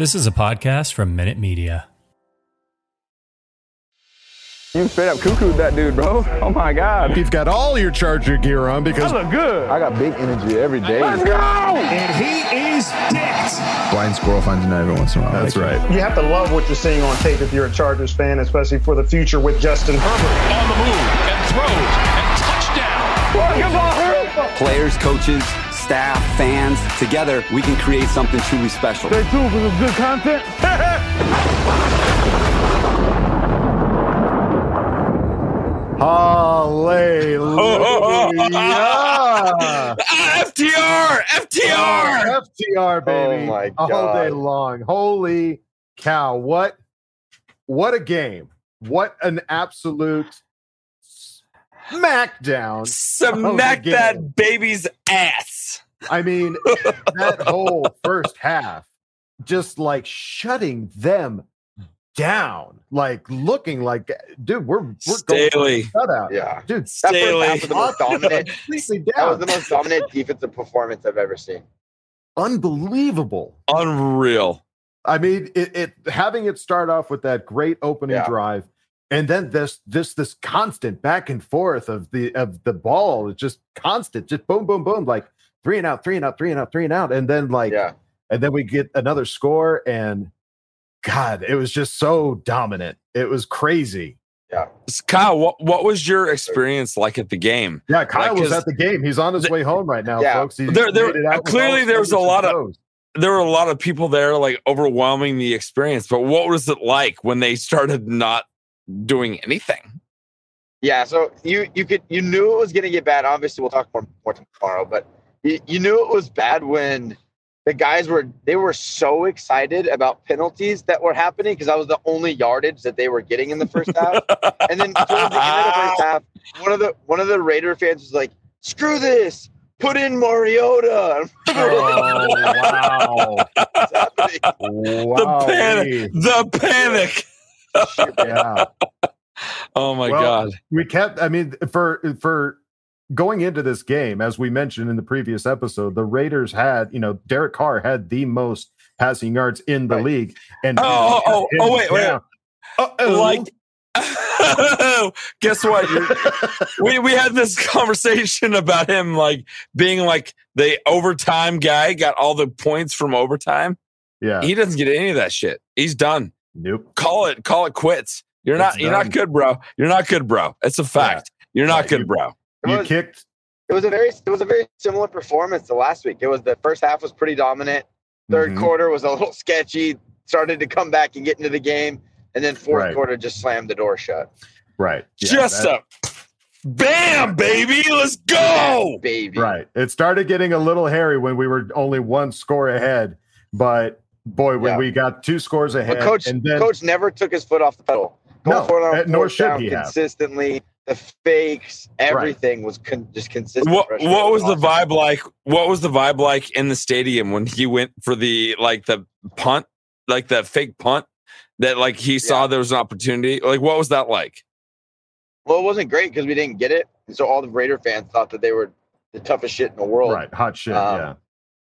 This is a podcast from Minute Media. You straight up cuckooed that dude, bro. Oh my God. You've got all your Charger gear on because I look good. I got big energy every day. Let's go! And he is dicked. Blind squirrel finds a nut every once in a while. That's right. You have to love what you're seeing on tape if you're a Chargers fan, especially for the future with Justin Herbert. On the move and throws and touchdown. What? Come. Players, coaches, staff, fans, together we can create something truly special. Stay tuned for some good content. Hallelujah! FTR! FTR! FTR, baby. Oh my A whole day long. Holy cow. What what a game. What an absolute smackdown. Smack that baby's ass. I mean, that whole first half, just like shutting them down, like looking like, eh, dude, we're we're Staley. going for a shutout. Yeah. dude, That Staley. half was the most dominant. completely That was the most dominant defensive performance I've ever seen. Unbelievable. Unreal. I mean, it, it having it start off with that great opening Yeah. drive, and then this this this constant back and forth of the of the ball. It's just constant, just boom, boom, boom, like three and out, three and out, three and out, three and out, and then like Yeah. and then we get another score, and God, it was just so dominant. It was crazy. Yeah. Kyle, what, what was your experience like at the game? Yeah, Kyle Like, was at the game. He's on his The- way home right now, Yeah. folks. He There- there- made it out with clearly all there was a lot of- toes. There were a lot of people there, like overwhelming the experience. But what was it like when they started not doing anything? Yeah, so you you could you knew it was gonna get bad. Obviously, we'll talk more more tomorrow, but you, you knew it was bad when the guys were they were so excited about penalties that were happening because I was the only yardage that they were getting in the first half. And then towards the end of the first half, one of the one of the Raider fans was like, "Screw this, put in Mariota." Oh wow! What's happening? panic. The panic. Yeah. Oh my Well, god. we kept i mean for for going into this game as we mentioned in the previous episode the raiders had you know derek carr had the most passing yards in the Right. league and Oh, oh, oh, oh, oh, wait, wait. Uh-oh. Like guess what? We we had this conversation about him like being like the overtime guy, got all the points from overtime. yeah He doesn't get any of that shit. He's done. nope Call it, call it quits. You're not It's you're not good, bro. You're not good, bro. It's a fact. You're not Right. good, bro. It you was- kicked it was a very it was a very similar performance to last week. It was the first half was pretty dominant. 3rd Mhm. quarter was a little sketchy. Started to come back and get into the game, and then fourth Right. quarter just slammed the door shut. right Yeah, Just that- a bam, baby. Let's go. baby. right it started getting a little hairy when we were only one score ahead but boy when Yeah. we got two scores ahead But coach, and then coach never took his foot off the pedal. No, Going for it on uh, nor should down he have. Consistently. The fakes, everything was con- just consistent. What what was the awesome. vibe like? What was the vibe like in the stadium when he went for the like the punt, like the fake punt? that like he saw there was an opportunity? Like, what was that like? Well, it wasn't great because we didn't get it, and so all the Raider fans thought that they were the toughest shit in the world. Right, hot shit. Um, yeah,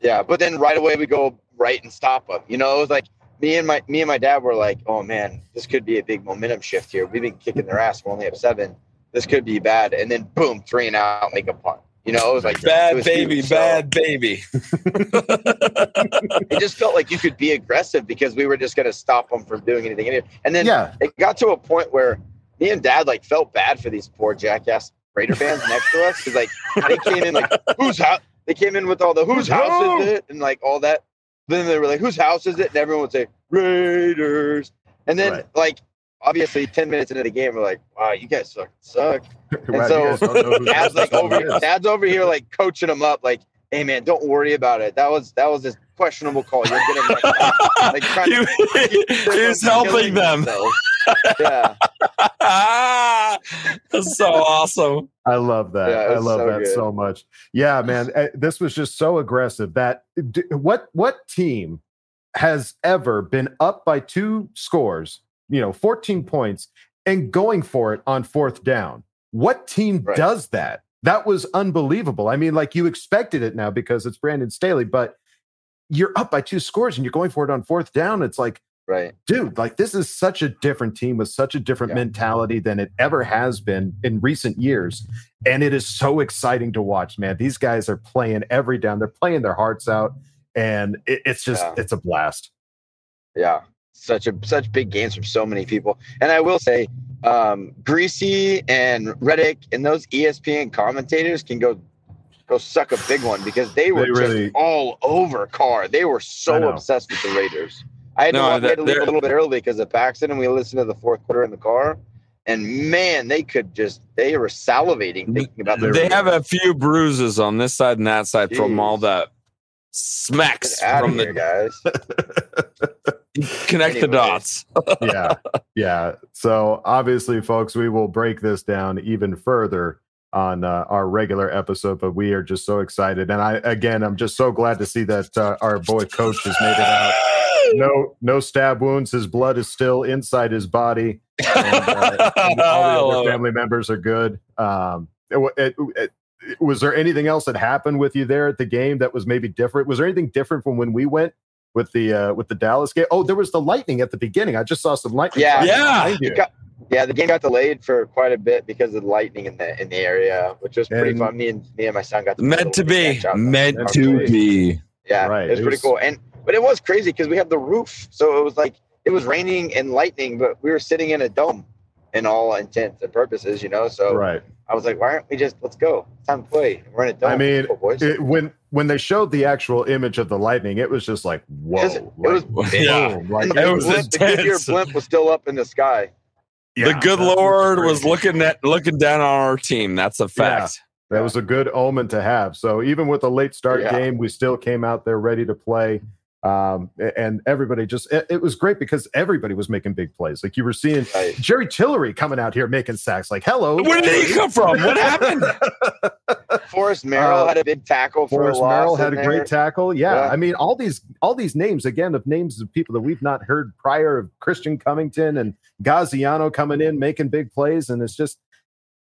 Yeah, but then right away we go right and stop them. You know, it was like me and my me and my dad were like, "Oh man, this could be a big momentum shift here. We've been kicking their ass. We only have seven. This could be bad." And then boom, three and out, make a punt. You know, it was like Bad was baby, huge. So bad baby. it just felt like you could be aggressive because we were just going to stop them from doing anything. And then Yeah. it got to a point where me and dad like felt bad for these poor jackass Raider fans next to us because like they came in like whose house they came in with all the whose house is it and like all that. Then they were like whose house is it and everyone would say Raiders. And then Right. like obviously ten minutes into the game we're like wow you guys suck suck. And Wow, so guys don't know who dad's like over dad's over here like coaching him up like hey man don't worry about it that was that was this questionable call you're getting next time. like trying to he was helping them. yeah ah, that's so awesome. I love that. Yeah, I love so that good. so much. Yeah, man, eh, this was just so aggressive that what what team has ever been up by two scores, you know, 14 points and going for it on fourth down? What team Right. does that? That was unbelievable. I mean, like you expected it now because it's Brandon Staley, but you're up by two scores and you're going for it on fourth down. It's like right dude, like this is such a different team with such a different Yeah. mentality than it ever has been in recent years. And it is so exciting to watch, man. These guys are playing every down, they're playing their hearts out, and it, it's just, Yeah. it's a blast. yeah such a such big games from so many people. And i will say um Griese and Riddick and those espn commentators can go go suck a big one because they were They really- just all over Carr they were so obsessed with the raiders. I had to, No, walk, I had to leave a little bit early because of Paxton and we listened to the fourth quarter in the car. And man they could just they were salivating thinking about the They have a few bruises on this side and that side from all that smacks from the guys connect the dots. yeah. Yeah. So obviously, folks, we will break this down even further on uh, our regular episode, but we are just so excited. And I, again, I'm just so glad to see that uh, our boy coach has made it out. no no stab wounds his blood is still inside his body and, uh, and all the love other it. family members are good um it, it- it- was there anything else that happened with you there at the game that was maybe different was there anything different from when we went with the uh with the dallas game oh there was the lightning at the beginning i just saw some lightning Yeah. Yeah. behind you. It got- yeah, the game got delayed for quite a bit because of the lightning in the in the area, which was pretty And- fun. Me and me and my son got to Meant to be. Meant Meant to to be. Yeah, Right, it was it pretty was- cool. And but it was crazy because we have the roof, so it was like it was raining and lightning, but we were sitting in a dome, in all intents and purposes, you know. So right I was like, why aren't we just let's go? It's time to play. We're in a dome. I mean, Let's go, boys. it, when when they showed the actual image of the lightning it was just like whoa It was- it was like, big. Yeah. boom, like, And it the, was blimp, the Goodyear blimp was still up in the sky. yeah, the good that was Lord was looking at looking down on our team. That's a fact. That was a good omen to have. So even with a late start Yeah. game, we still came out there ready to play. Um, and everybody just it, it was great because everybody was making big plays. Like you were seeing Jerry Tillery coming out here making sacks. Like, hello, Where did he come from? What happened? Forrest Merrill Uh, had a big tackle for Forrest a Merrill in had a there. great tackle. Yeah, Yeah. I mean, all these all these names again of names of people that we've not heard prior of Christian Covington and Gaziano coming in making big plays, and it's just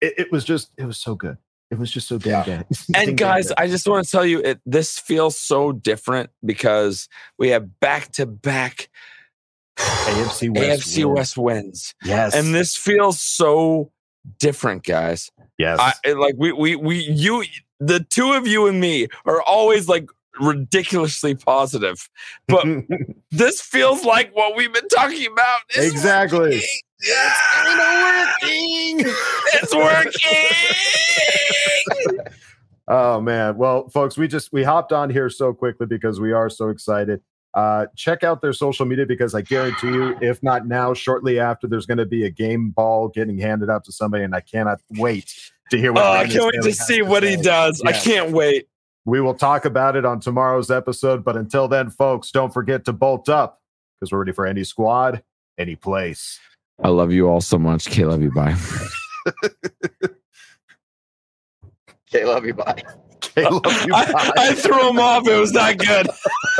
it, it was just it was so good. It was just so damn Yeah. good. And guys, I just want to tell you, it this feels so different because we have back to back AFC West AFC wins. West wins, yes, and this feels so different, guys. yes, I like we we we you the two of you and me are always like ridiculously positive, but this feels like what we've been talking about. It's Exactly. working. It's kind of working. It's working. Oh man. Well, folks, we just we hopped on here so quickly because we are so excited. Uh, check out their social media because I guarantee you, if not now, shortly after, there's going to be a game ball getting handed out to somebody, and I cannot wait to hear what. Oh, I can't wait to has see what he say. does. I can't wait. We will talk about it on tomorrow's episode. But until then, folks, don't forget to bolt up because we're ready for any squad, any place. I love you all so much. K, love you. Bye. Okay, love you. Bye. Okay, love you. I, Bye. I threw him off. It was not good.